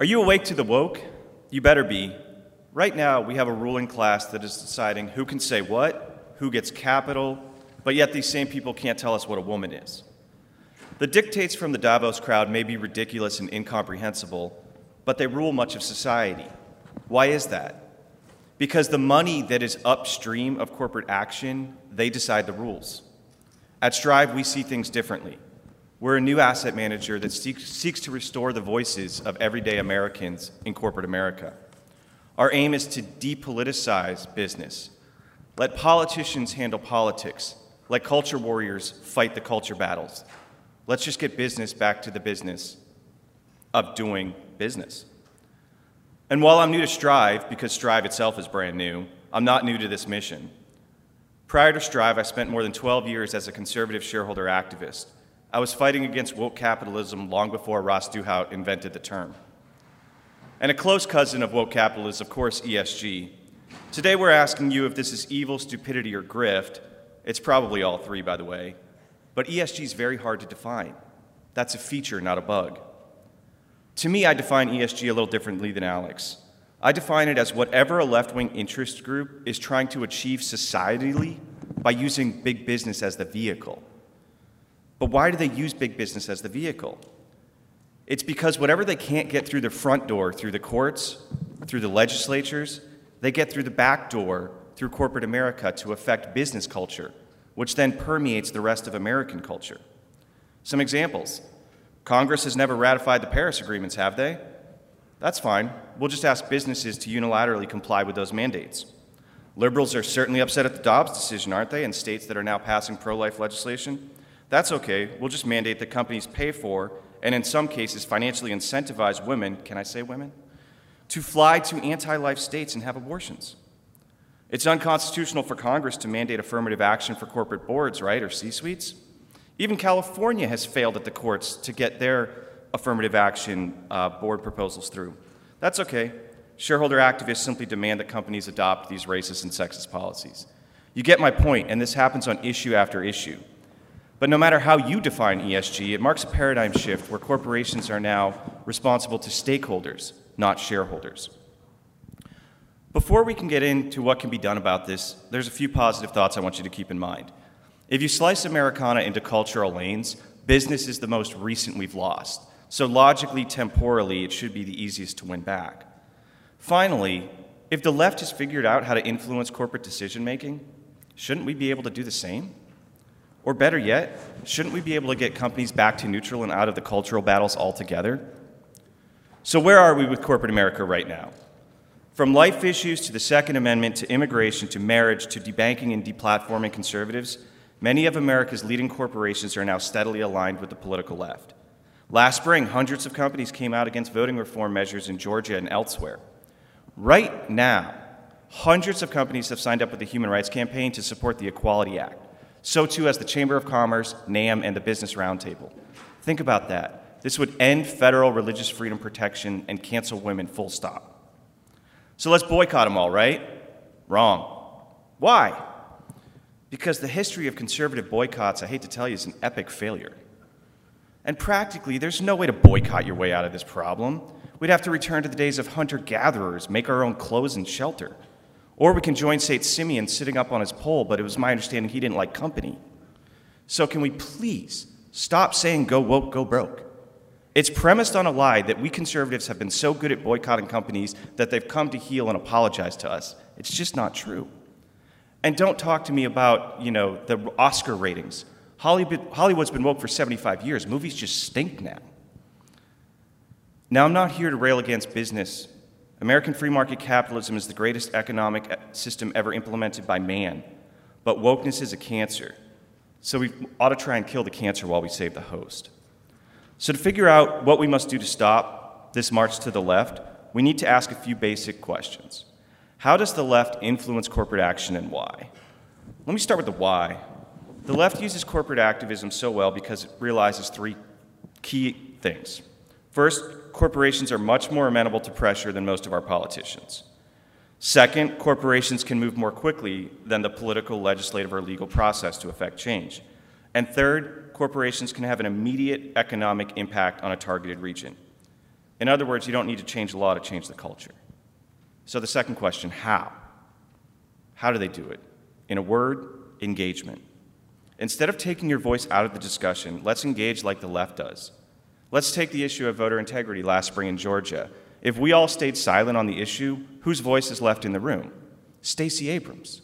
Are you awake to the woke? You better be. Right now, we have a ruling class that is deciding who can say what, who gets capital, but yet these same people can't tell us what a woman is. The dictates from the Davos crowd may be ridiculous and incomprehensible, but they rule much of society. Why is that? Because the money that is upstream of corporate action, they decide the rules. At Strive, we see things differently. We're a new asset manager that seeks, to restore the voices of everyday Americans in corporate America. Our aim is to depoliticize business. Let politicians handle politics. Let culture warriors fight the culture battles. Let's just get business back to the business of doing business. And while I'm new to Strive, because Strive itself is brand new, I'm not new to this mission. Prior to Strive, I spent more than 12 years as a conservative shareholder activist. I was fighting against woke capitalism long before Ross Douthat invented the term. And a close cousin of woke capitalism of course, ESG. Today we're asking you if this is evil, stupidity, or grift. It's probably all three, by the way. But ESG is very hard to define. That's a feature, not a bug. To me, I define ESG a little differently than Alex. I define it as whatever a left wing interest group is trying to achieve societally by using big business as the vehicle. But why do they use big business as the vehicle? It's because whatever they can't get through the front door, through the courts, through the legislatures, they get through the back door, through corporate America, to affect business culture, which then permeates the rest of American culture. Some examples Congress has never ratified the Paris agreements, have they? That's fine. We'll just ask businesses to unilaterally comply with those mandates. Liberals are certainly upset at the Dobbs decision, aren't they, and states that are now passing pro life legislation? That's okay. We'll just mandate that companies pay for, and in some cases, financially incentivize women, can I say women, to fly to anti life states and have abortions. It's unconstitutional for Congress to mandate affirmative action for corporate boards, right, or C suites. Even California has failed at the courts to get their affirmative action uh, board proposals through. That's okay. Shareholder activists simply demand that companies adopt these racist and sexist policies. You get my point, and this happens on issue after issue. But no matter how you define ESG, it marks a paradigm shift where corporations are now responsible to stakeholders, not shareholders. Before we can get into what can be done about this, there's a few positive thoughts I want you to keep in mind. If you slice Americana into cultural lanes, business is the most recent we've lost. So logically, temporally, it should be the easiest to win back. Finally, if the left has figured out how to influence corporate decision making, shouldn't we be able to do the same? Or better yet, shouldn't we be able to get companies back to neutral and out of the cultural battles altogether? So, where are we with corporate America right now? From life issues to the Second Amendment to immigration to marriage to debanking and deplatforming conservatives, many of America's leading corporations are now steadily aligned with the political left. Last spring, hundreds of companies came out against voting reform measures in Georgia and elsewhere. Right now, hundreds of companies have signed up with the Human Rights Campaign to support the Equality Act. So too has the Chamber of Commerce, NAM, and the Business Roundtable. Think about that. This would end federal religious freedom protection and cancel women full stop. So let's boycott them all, right? Wrong. Why? Because the history of conservative boycotts, I hate to tell you, is an epic failure. And practically, there's no way to boycott your way out of this problem. We'd have to return to the days of hunter gatherers, make our own clothes and shelter. Or we can join St. Simeon sitting up on his pole, but it was my understanding he didn't like company. So, can we please stop saying go woke, go broke? It's premised on a lie that we conservatives have been so good at boycotting companies that they've come to heel and apologize to us. It's just not true. And don't talk to me about, you know, the Oscar ratings. Hollywood's been woke for 75 years. Movies just stink now. Now, I'm not here to rail against business American free market capitalism is the greatest economic eh, system ever implemented by man, but wokeness is a cancer. So we ought to try and kill the cancer while we save the host. So, to figure out what we must do to stop this march to the left, we need to ask a few basic questions. How does the left influence corporate action and why? Let me start with the why. The left uses corporate activism so well because it realizes three key things. First, corporations are much more amenable to pressure than most of our politicians. Second, corporations can move more quickly than the political, legislative, or legal process to effect change. And third, corporations can have an immediate economic impact on a targeted region. In other words, you don't need to change the law to change the culture. So, the second question how? How do they do it? In a word, engagement. Instead of taking your voice out of the discussion, let's engage like the left does. Let's take the issue of voter integrity last spring in Georgia. If we all stayed silent on the issue, whose voice is left in the room? Stacey Abrams.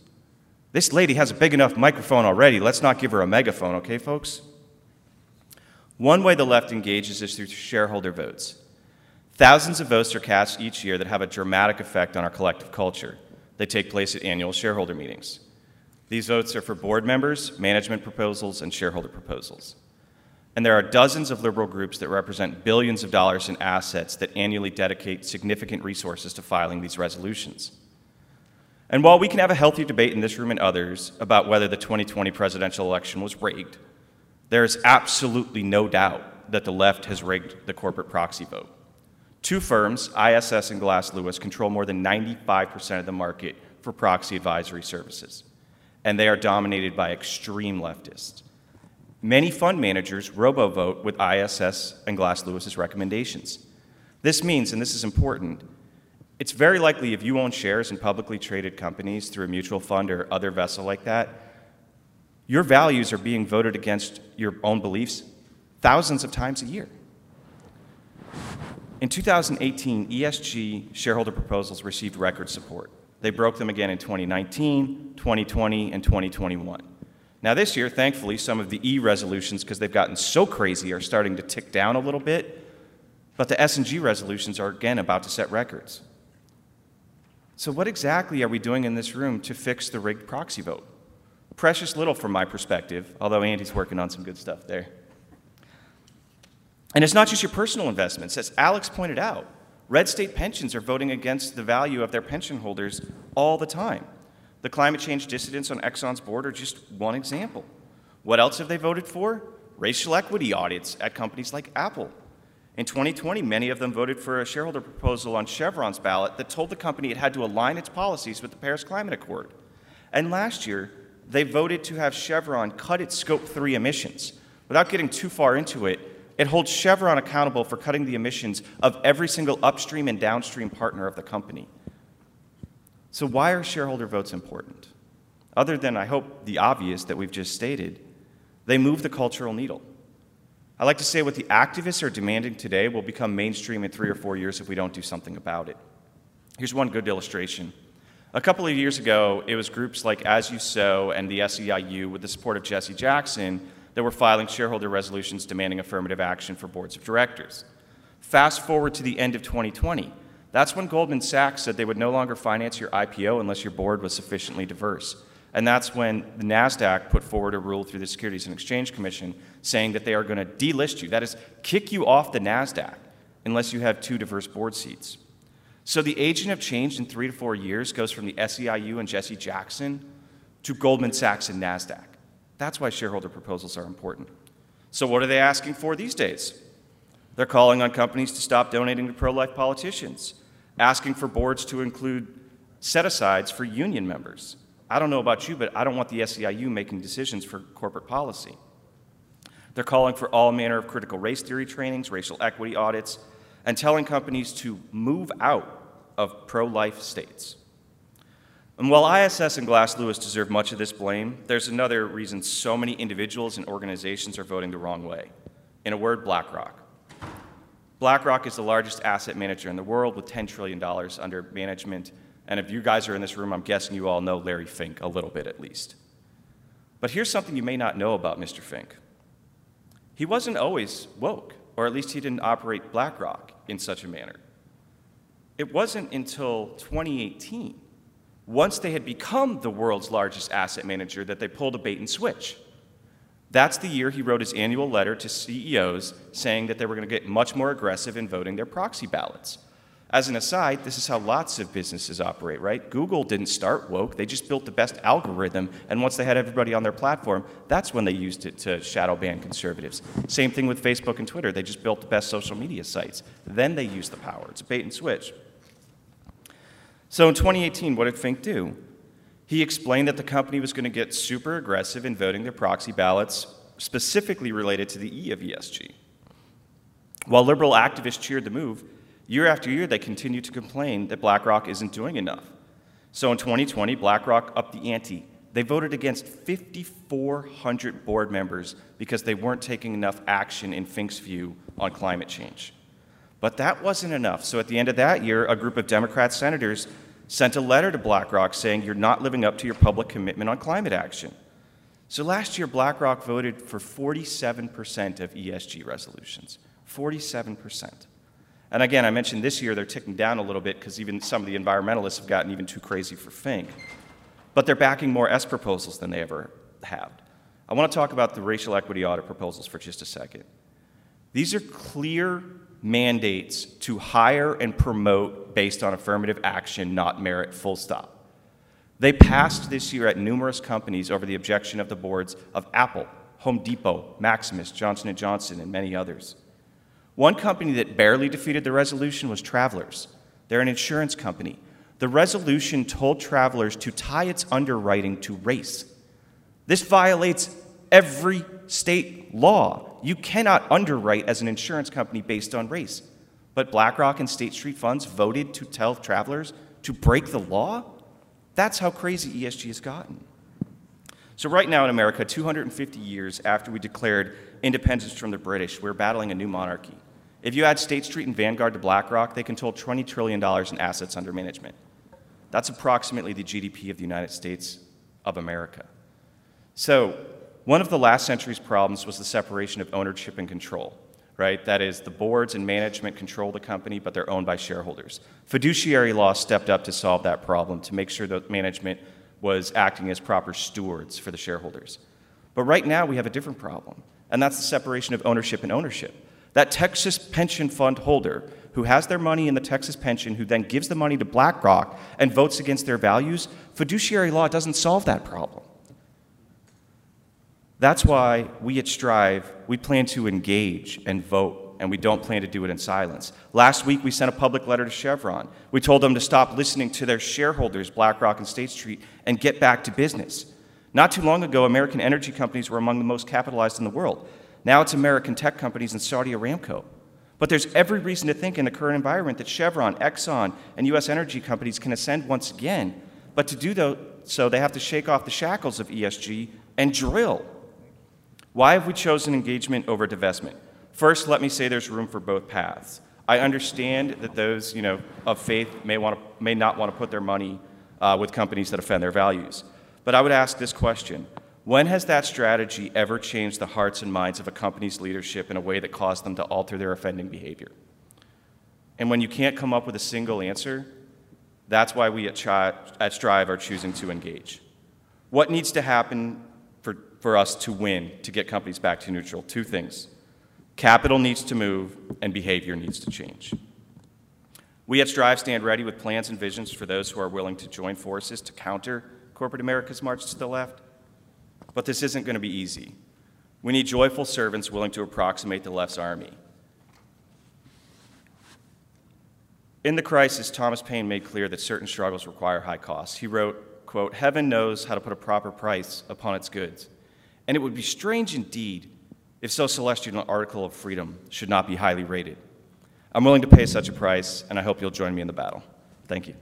This lady has a big enough microphone already. Let's not give her a megaphone, okay, folks? One way the left engages is through shareholder votes. Thousands of votes are cast each year that have a dramatic effect on our collective culture. They take place at annual shareholder meetings. These votes are for board members, management proposals, and shareholder proposals. And there are dozens of liberal groups that represent billions of dollars in assets that annually dedicate significant resources to filing these resolutions. And while we can have a healthy debate in this room and others about whether the 2020 presidential election was rigged, there is absolutely no doubt that the left has rigged the corporate proxy vote. Two firms, ISS and Glass Lewis, control more than 95% of the market for proxy advisory services, and they are dominated by extreme leftists. Many fund managers robo-vote with ISS and Glass Lewis's recommendations. This means, and this is important, it's very likely if you own shares in publicly traded companies through a mutual fund or other vessel like that, your values are being voted against your own beliefs thousands of times a year. In 2018, ESG shareholder proposals received record support. They broke them again in 2019, 2020, and 2021. Now, this year, thankfully, some of the E resolutions, because they've gotten so crazy, are starting to tick down a little bit. But the S and G resolutions are again about to set records. So, what exactly are we doing in this room to fix the rigged proxy vote? Precious little from my perspective, although Andy's working on some good stuff there. And it's not just your personal investments. As Alex pointed out, red state pensions are voting against the value of their pension holders all the time. The climate change dissidents on Exxon's board are just one example. What else have they voted for? Racial equity audits at companies like Apple in 2020, many of them voted for a shareholder proposal on Chevron's ballot that told the company it had to align its policies with the Paris Climate Accord. And last year, they voted to have Chevron cut its Scope 3 emissions. Without getting too far into it, it holds Chevron accountable for cutting the emissions of every single upstream and downstream partner of the company. So, why are shareholder votes important? Other than, I hope, the obvious that we've just stated, they move the cultural needle. I like to say what the activists are demanding today will become mainstream in three or four years if we don't do something about it. Here's one good illustration. A couple of years ago, it was groups like As You Sow and the SEIU, with the support of Jesse Jackson, that were filing shareholder resolutions demanding affirmative action for boards of directors. Fast forward to the end of 2020. That's when Goldman Sachs said they would no longer finance your IPO unless your board was sufficiently diverse. And that's when the NASDAQ put forward a rule through the Securities and Exchange Commission saying that they are going to delist you. That is, kick you off the NASDAQ unless you have two diverse board seats. So the agent of change in three to four years goes from the SEIU and Jesse Jackson to Goldman Sachs and NASDAQ. That's why shareholder proposals are important. So, what are they asking for these days? They're calling on companies to stop donating to pro life politicians, asking for boards to include set asides for union members, I don't know about you, but I don't want the SEIU making decisions for corporate policy. They're calling for all manner of critical race theory trainings, racial equity audits, and telling companies to move out of pro life states. And while ISS and Glass Lewis deserve much of this blame, there's another reason so many individuals and organizations are voting the wrong way. In a word, BlackRock. BlackRock is the largest asset manager in the world with $10 trillion under management and if you guys are in this room, I'm guessing you all know Larry Fink a little bit at least. But here's something you may not know about Mr. Fink he wasn't always woke, or at least he didn't operate BlackRock in such a manner. It wasn't until 2018, once they had become the world's largest asset manager, that they pulled a bait and switch. That's the year he wrote his annual letter to CEOs saying that they were going to get much more aggressive in voting their proxy ballots. As an aside, this is how lots of businesses operate, right? Google didn't start woke, they just built the best algorithm, and once they had everybody on their platform, that's when they used it to shadow ban conservatives. Same thing with Facebook and Twitter, they just built the best social media sites. Then they used the power. It's a bait and switch. So in 2018, what did Fink do? He explained that the company was going to get super aggressive in voting their proxy ballots, specifically related to the E of ESG. While liberal activists cheered the move, Year after year, they continued to complain that BlackRock isn't doing enough. So in 2020, BlackRock upped the ante. They voted against 5,400 board members because they weren't taking enough action in Fink's view on climate change. But that wasn't enough. So at the end of that year, a group of Democrat senators sent a letter to BlackRock saying you're not living up to your public commitment on climate action. So last year, BlackRock voted for 47% of ESG resolutions. 47%. And again, I mentioned this year they're ticking down a little bit because even some of the environmentalists have gotten even too crazy for Fink. But they're backing more S proposals than they ever have. I want to talk about the racial equity audit proposals for just a second. These are clear mandates to hire and promote based on affirmative action, not merit, full stop. They passed this year at numerous companies over the objection of the boards of Apple, Home Depot, Maximus, Johnson & Johnson, and many others. One company that barely defeated the resolution was Travelers. They're an insurance company. The resolution told Travelers to tie its underwriting to race. This violates every state law. You cannot underwrite as an insurance company based on race. But BlackRock and State Street funds voted to tell travelers to break the law? That's how crazy ESG has gotten. So, right now in America, 250 years after we declared independence from the British, we're battling a new monarchy. If you add State Street and Vanguard to BlackRock, they control $20 trillion in assets under management. That's approximately the GDP of the United States of America. So, one of the last century's problems was the separation of ownership and control, right? That is, the boards and management control the company, but they're owned by shareholders. Fiduciary law stepped up to solve that problem to make sure that management was acting as proper stewards for the shareholders. But right now, we have a different problem, and that's the separation of ownership and ownership. That Texas pension fund holder who has their money in the Texas pension, who then gives the money to BlackRock and votes against their values, fiduciary law doesn't solve that problem. That's why we at Strive, we plan to engage and vote, and we don't plan to do it in silence. Last week, we sent a public letter to Chevron. We told them to stop listening to their shareholders, BlackRock and State Street, and get back to business. Not too long ago, American energy companies were among the most capitalized in the world. Now it's American tech companies and Saudi Aramco. But there's every reason to think in the current environment that Chevron, Exxon, and U.S. energy companies can ascend once again. But to do so, they have to shake off the shackles of ESG and drill. Why have we chosen engagement over divestment? First, let me say there's room for both paths. I understand that those you know, of faith may, want to, may not want to put their money uh, with companies that offend their values. But I would ask this question When has that strategy ever changed the hearts and minds of a company's leadership in a way that caused them to alter their offending behavior? And when you can't come up with a single answer, that's why we at, at Strive are choosing to engage. What needs to happen for us to win to get companies back to neutral? Two things capital needs to move, and behavior needs to change. We at Strive stand ready with plans and visions for those who are willing to join forces to counter corporate America's march to the left. But this isn't going to be easy. We need joyful servants willing to approximate the left's army. In the crisis, Thomas Paine made clear that certain struggles require high costs. He wrote, quote, Heaven knows how to put a proper price upon its goods and it would be strange indeed if so celestial an article of freedom should not be highly rated. I'm willing to pay such a price, and I hope you'll join me in the battle. Thank you.